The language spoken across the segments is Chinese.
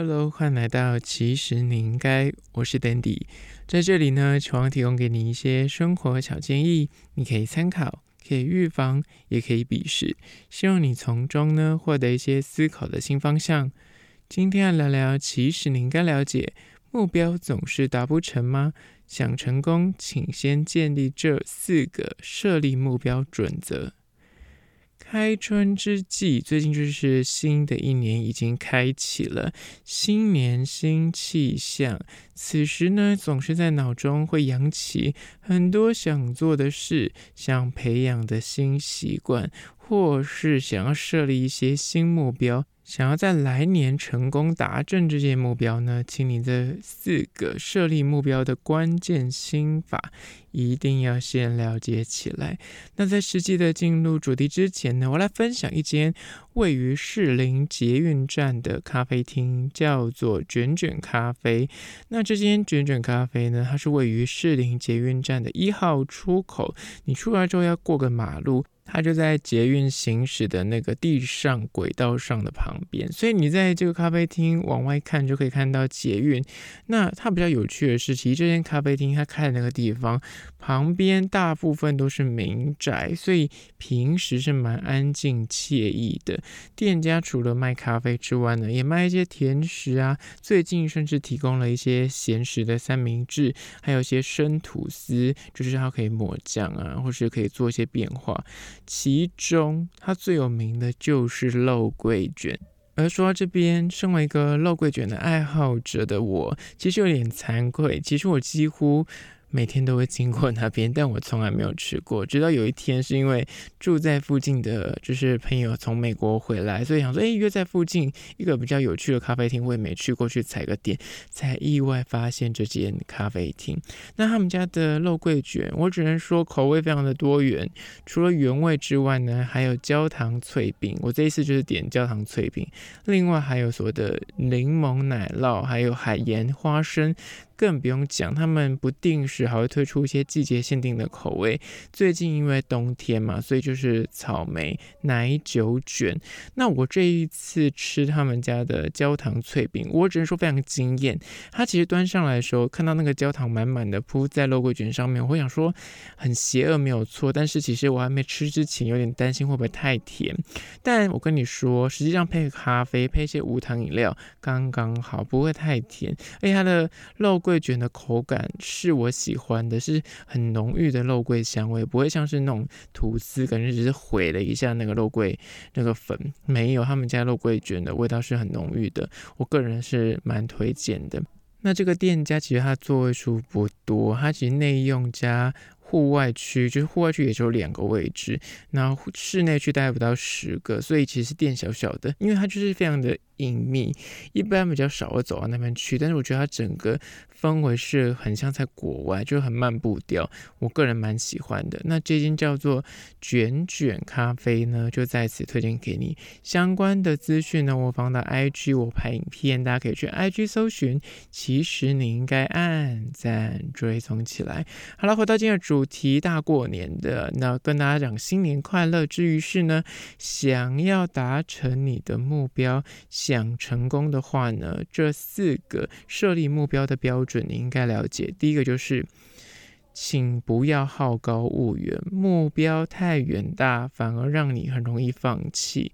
Hello，欢迎来到其实你应该，我是 Dandy，在这里呢，希望提供给你一些生活小建议，你可以参考，可以预防，也可以鄙视，希望你从中呢获得一些思考的新方向。今天要聊聊，其实你应该了解，目标总是达不成吗？想成功，请先建立这四个设立目标准则。开春之际，最近就是新的一年已经开启了，新年新气象。此时呢，总是在脑中会扬起很多想做的事，想培养的新习惯，或是想要设立一些新目标。想要在来年成功达成这些目标呢，请你这四个设立目标的关键心法一定要先了解起来。那在实际的进入主题之前呢，我来分享一间位于士林捷运站的咖啡厅，叫做卷卷咖啡。那这间卷卷咖啡呢，它是位于士林捷运站的一号出口，你出来之后要过个马路。它就在捷运行驶的那个地上轨道上的旁边，所以你在这个咖啡厅往外看就可以看到捷运。那它比较有趣的是，其实这间咖啡厅它开的那个地方旁边大部分都是民宅，所以平时是蛮安静惬意的。店家除了卖咖啡之外呢，也卖一些甜食啊。最近甚至提供了一些咸食的三明治，还有一些生吐司，就是它可以抹酱啊，或是可以做一些变化。其中，它最有名的就是肉桂卷。而说到这边，身为一个肉桂卷的爱好者的我，其实有点惭愧。其实我几乎。每天都会经过那边，但我从来没有吃过。直到有一天，是因为住在附近的就是朋友从美国回来，所以想说，哎，约在附近一个比较有趣的咖啡厅，我也没去过去踩个点，才意外发现这间咖啡厅。那他们家的肉桂卷，我只能说口味非常的多元，除了原味之外呢，还有焦糖脆饼。我这一次就是点焦糖脆饼，另外还有所谓的柠檬奶酪，还有海盐花生。更不用讲，他们不定时还会推出一些季节限定的口味。最近因为冬天嘛，所以就是草莓奶酒卷。那我这一次吃他们家的焦糖脆饼，我只能说非常惊艳。它其实端上来的时候，看到那个焦糖满满的铺在肉桂卷上面，我会想说很邪恶没有错。但是其实我还没吃之前，有点担心会不会太甜。但我跟你说，实际上配咖啡配一些无糖饮料刚刚好，不会太甜。而且它的肉桂。桂卷的口感是我喜欢的，是很浓郁的肉桂香味，不会像是那种吐司，感觉只是毁了一下那个肉桂那个粉。没有，他们家肉桂卷的味道是很浓郁的，我个人是蛮推荐的。那这个店家其实它座位数不多，它其实内用加。户外区就是户外区也只有两个位置，然后室内区大概不到十个，所以其实店小小的，因为它就是非常的隐秘，一般比较少会走到那边去。但是我觉得它整个氛围是很像在国外，就很慢步调，我个人蛮喜欢的。那这间叫做卷卷咖啡呢，就在此推荐给你。相关的资讯呢，我放到 IG，我拍影片，大家可以去 IG 搜寻。其实你应该按赞追踪起来。好了，回到今天主。主题大过年的，那跟大家讲新年快乐之余是呢，想要达成你的目标，讲成功的话呢，这四个设立目标的标准你应该了解。第一个就是，请不要好高骛远，目标太远大，反而让你很容易放弃。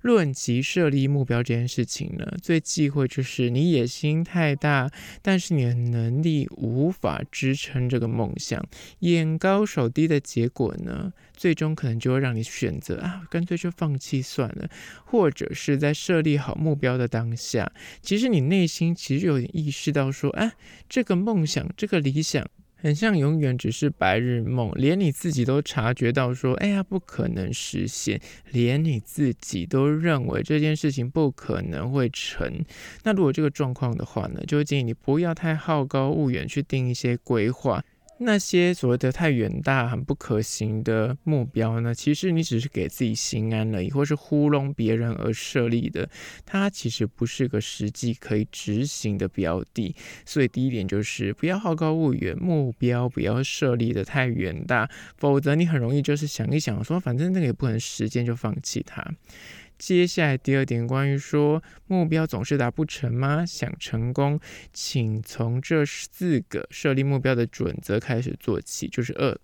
论及设立目标这件事情呢，最忌讳就是你野心太大，但是你的能力无法支撑这个梦想，眼高手低的结果呢，最终可能就会让你选择啊，干脆就放弃算了，或者是在设立好目标的当下，其实你内心其实有点意识到说，啊，这个梦想，这个理想。很像永远只是白日梦，连你自己都察觉到说，哎呀，不可能实现，连你自己都认为这件事情不可能会成。那如果这个状况的话呢，就建议你不要太好高骛远，去定一些规划。那些所谓的太远大、很不可行的目标呢，其实你只是给自己心安了，或是糊弄别人而设立的，它其实不是个实际可以执行的标的。所以第一点就是不要好高骛远，目标不要设立的太远大，否则你很容易就是想一想说，反正那个也不可能实现，就放弃它。接下来第二点，关于说目标总是达不成吗？想成功，请从这四个设立目标的准则开始做起，就是二。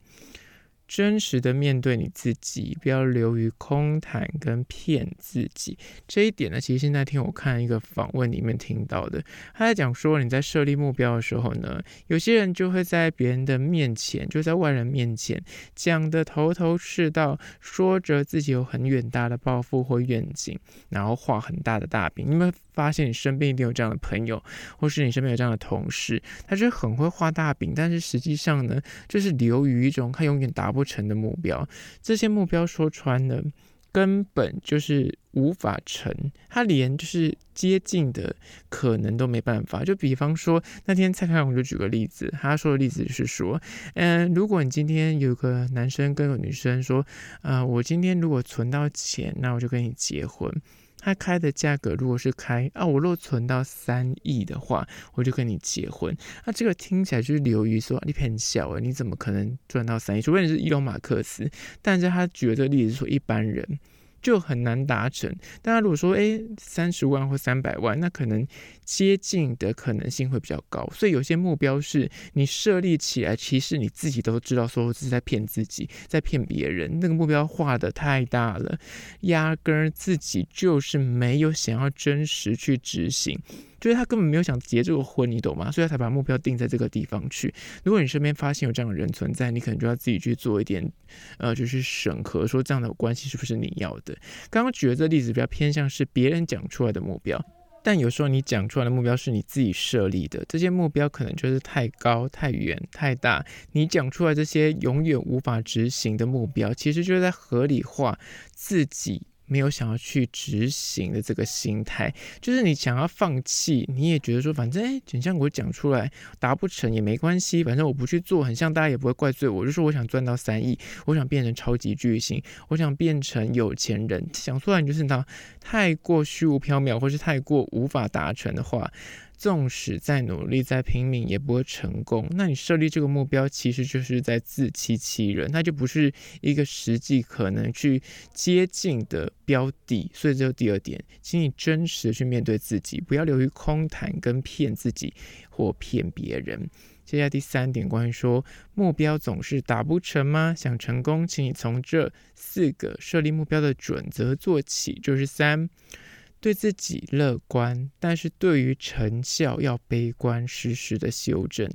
真实的面对你自己，不要流于空谈跟骗自己。这一点呢，其实现在听我看一个访问里面听到的，他在讲说，你在设立目标的时候呢，有些人就会在别人的面前，就在外人面前讲的头头是道，说着自己有很远大的抱负或愿景，然后画很大的大饼。你们发现你身边一定有这样的朋友，或是你身边有这样的同事，他就很会画大饼，但是实际上呢，就是流于一种他永远达不成的目标。这些目标说穿了，根本就是无法成，他连就是接近的可能都没办法。就比方说那天蔡康永就举个例子，他说的例子就是说，嗯，如果你今天有个男生跟个女生说，啊、呃，我今天如果存到钱，那我就跟你结婚。他开的价格如果是开啊，我若存到三亿的话，我就跟你结婚。那这个听起来就是流于说你很小诶，你怎么可能赚到三亿？除非你是伊隆马克斯。但是他举的这个例子是说一般人。就很难达成。大家如果说，诶，三十万或三百万，那可能接近的可能性会比较高。所以有些目标是你设立起来，其实你自己都知道，说是在骗自己，在骗别人。那个目标画的太大了，压根儿自己就是没有想要真实去执行。就是他根本没有想结这个婚，你懂吗？所以他才把目标定在这个地方去。如果你身边发现有这样的人存在，你可能就要自己去做一点，呃，就是审核，说这样的关系是不是你要的。刚刚举的这例子比较偏向是别人讲出来的目标，但有时候你讲出来的目标是你自己设立的，这些目标可能就是太高、太远、太大。你讲出来这些永远无法执行的目标，其实就是在合理化自己。没有想要去执行的这个心态，就是你想要放弃，你也觉得说，反正哎，很像我讲出来达不成也没关系，反正我不去做，很像大家也不会怪罪我。就说我想赚到三亿，我想变成超级巨星，我想变成有钱人，想出来你就是那太过虚无缥缈，或是太过无法达成的话。纵使再努力、再拼命，也不会成功。那你设立这个目标，其实就是在自欺欺人，那就不是一个实际可能去接近的标的。所以这是第二点，请你真实的去面对自己，不要流于空谈跟骗自己或骗别人。接下来第三点，关于说目标总是达不成吗？想成功，请你从这四个设立目标的准则做起，就是三。对自己乐观，但是对于成效要悲观，实时的修正。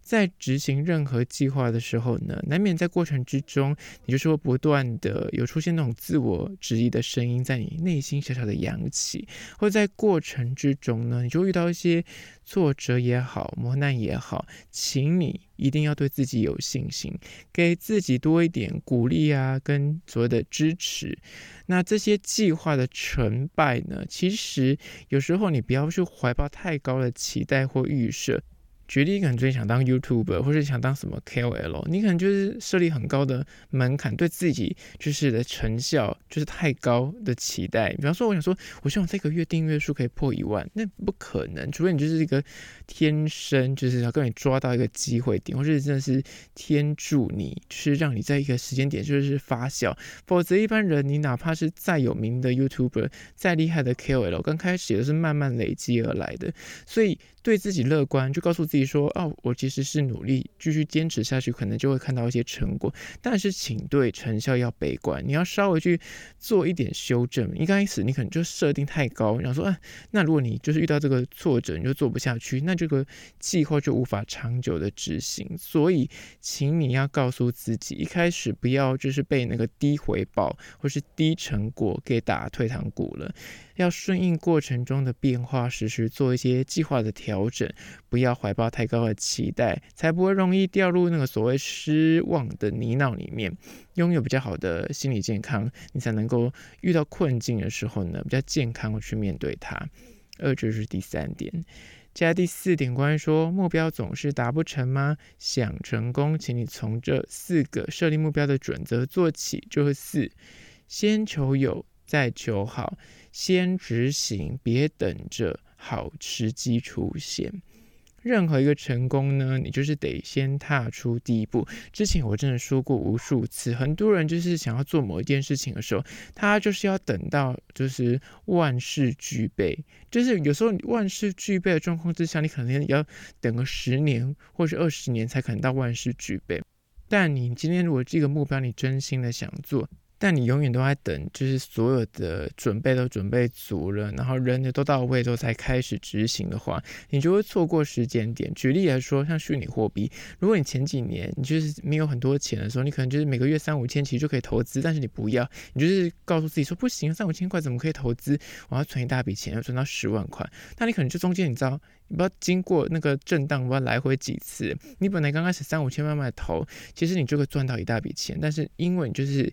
在执行任何计划的时候呢，难免在过程之中，你就是会不断的有出现那种自我质疑的声音，在你内心小小的扬起，或在过程之中呢，你就遇到一些挫折也好，磨难也好，请你一定要对自己有信心，给自己多一点鼓励啊，跟所谓的支持。那这些计划的成败呢，其实有时候你不要去怀抱太高的期待或预设。举例，可能最想当 YouTuber，或者想当什么 KOL，你可能就是设立很高的门槛，对自己就是的成效就是太高的期待。比方说，我想说，我希望这个月订阅数可以破一万，那不可能，除非你就是一个天生就是要跟你抓到一个机会点，或者真的是天助你，就是让你在一个时间点就是发酵。否则，一般人你哪怕是再有名的 YouTuber，再厉害的 KOL，刚开始也是慢慢累积而来的，所以。对自己乐观，就告诉自己说：“哦，我其实是努力，继续坚持下去，可能就会看到一些成果。但是，请对成效要悲观，你要稍微去做一点修正。一开始你可能就设定太高，然后说：‘啊，那如果你就是遇到这个挫折，你就做不下去，那这个计划就无法长久的执行。’所以，请你要告诉自己，一开始不要就是被那个低回报或是低成果给打退堂鼓了。”要顺应过程中的变化，时时做一些计划的调整，不要怀抱太高的期待，才不会容易掉入那个所谓失望的泥淖里面。拥有比较好的心理健康，你才能够遇到困境的时候呢，比较健康的去面对它。二就是第三点，接下来第四点，关于说目标总是达不成吗？想成功，请你从这四个设立目标的准则做起，就是四，先求有。再求好，先执行，别等着好时机出现。任何一个成功呢，你就是得先踏出第一步。之前我真的说过无数次，很多人就是想要做某一件事情的时候，他就是要等到就是万事俱备，就是有时候万事俱备的状况之下，你可能要等个十年或是二十年才可能到万事俱备。但你今天如果这个目标你真心的想做，但你永远都在等，就是所有的准备都准备足了，然后人也都到位之后才开始执行的话，你就会错过时间点。举例来说，像虚拟货币，如果你前几年你就是没有很多钱的时候，你可能就是每个月三五千其实就可以投资，但是你不要，你就是告诉自己说不行，三五千块怎么可以投资？我要存一大笔钱，要存到十万块，那你可能就中间你知道。你不要经过那个震荡，不要来回几次。你本来刚开始三五千慢慢投，其实你就会赚到一大笔钱。但是因为你就是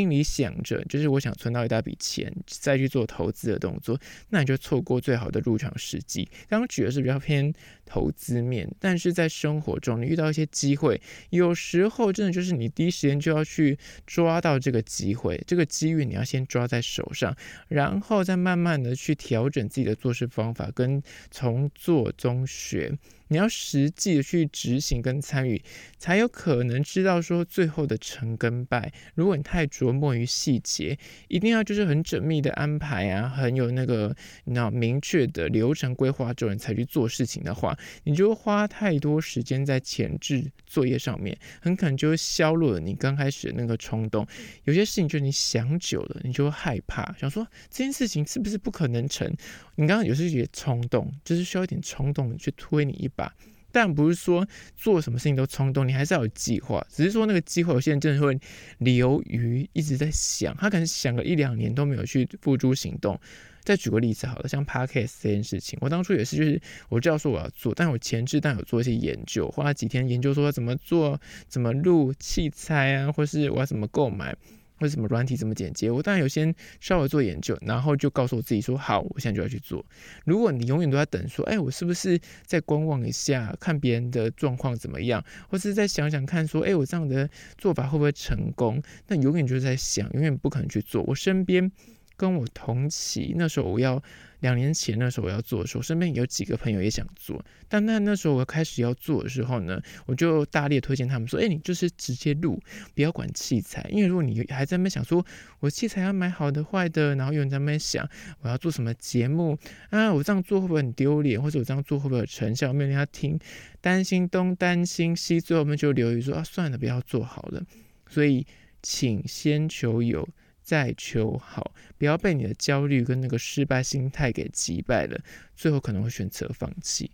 心里想着，就是我想存到一大笔钱，再去做投资的动作，那你就错过最好的入场时机。刚刚举的是比较偏投资面，但是在生活中你遇到一些机会，有时候真的就是你第一时间就要去抓到这个机会，这个机遇你要先抓在手上，然后再慢慢的去调整自己的做事方法，跟从。做中学。你要实际的去执行跟参与，才有可能知道说最后的成跟败。如果你太琢磨于细节，一定要就是很缜密的安排啊，很有那个你知道明确的流程规划之后你才去做事情的话，你就会花太多时间在前置作业上面，很可能就会削弱了你刚开始的那个冲动。有些事情就是你想久了，你就会害怕，想说这件事情是不是不可能成？你刚刚有时候觉得冲动，就是需要一点冲动去推你一把。吧但不是说做什么事情都冲动，你还是要有计划。只是说那个计划，有些人真的会流于一直在想，他可能想个一两年都没有去付诸行动。再举个例子好了，像 Podcast 这件事情，我当初也是，就是我知道说我要做，但我前置但有做一些研究，花了几天研究说怎么做、怎么录器材啊，或是我要怎么购买。为什么软体怎么剪接，我当然有先稍微做研究，然后就告诉我自己说好，我现在就要去做。如果你永远都在等说，哎，我是不是再观望一下，看别人的状况怎么样，或是再想想看说，哎，我这样的做法会不会成功？那永远就是在想，永远不可能去做。我身边。跟我同期，那时候我要两年前那时候我要做的时候，身边有几个朋友也想做，但那那时候我开始要做的时候呢，我就大力推荐他们说：“哎，你就是直接录，不要管器材，因为如果你还在那边想说我器材要买好的坏的，然后有人在那边想我要做什么节目啊，我这样做会不会很丢脸，或者我这样做会不会有成效，没有人要听，担心东担心西，最后我们就留意说啊，算了，不要做好了。所以，请先求有。”再求好，不要被你的焦虑跟那个失败心态给击败了，最后可能会选择放弃。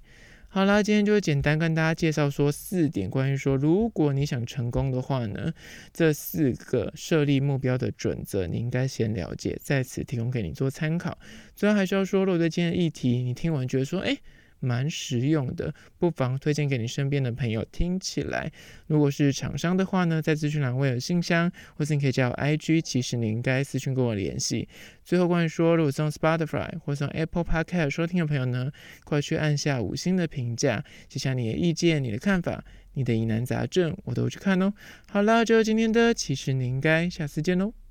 好啦，今天就简单跟大家介绍说四点关于说，如果你想成功的话呢，这四个设立目标的准则，你应该先了解，在此提供给你做参考。最后还是要说，如果对今天的议题你听完觉得说，哎。蛮实用的，不妨推荐给你身边的朋友听起来。如果是厂商的话呢，在资讯栏会有信箱，或是你可以加我 IG，其实你应该私讯跟我联系。最后关于说，如果送 Spotify 或送 Apple Podcast 收听的朋友呢，快去按下五星的评价，写下你的意见、你的看法、你的疑难杂症，我都去看哦。好了，就今天的，其实你应该下次见喽。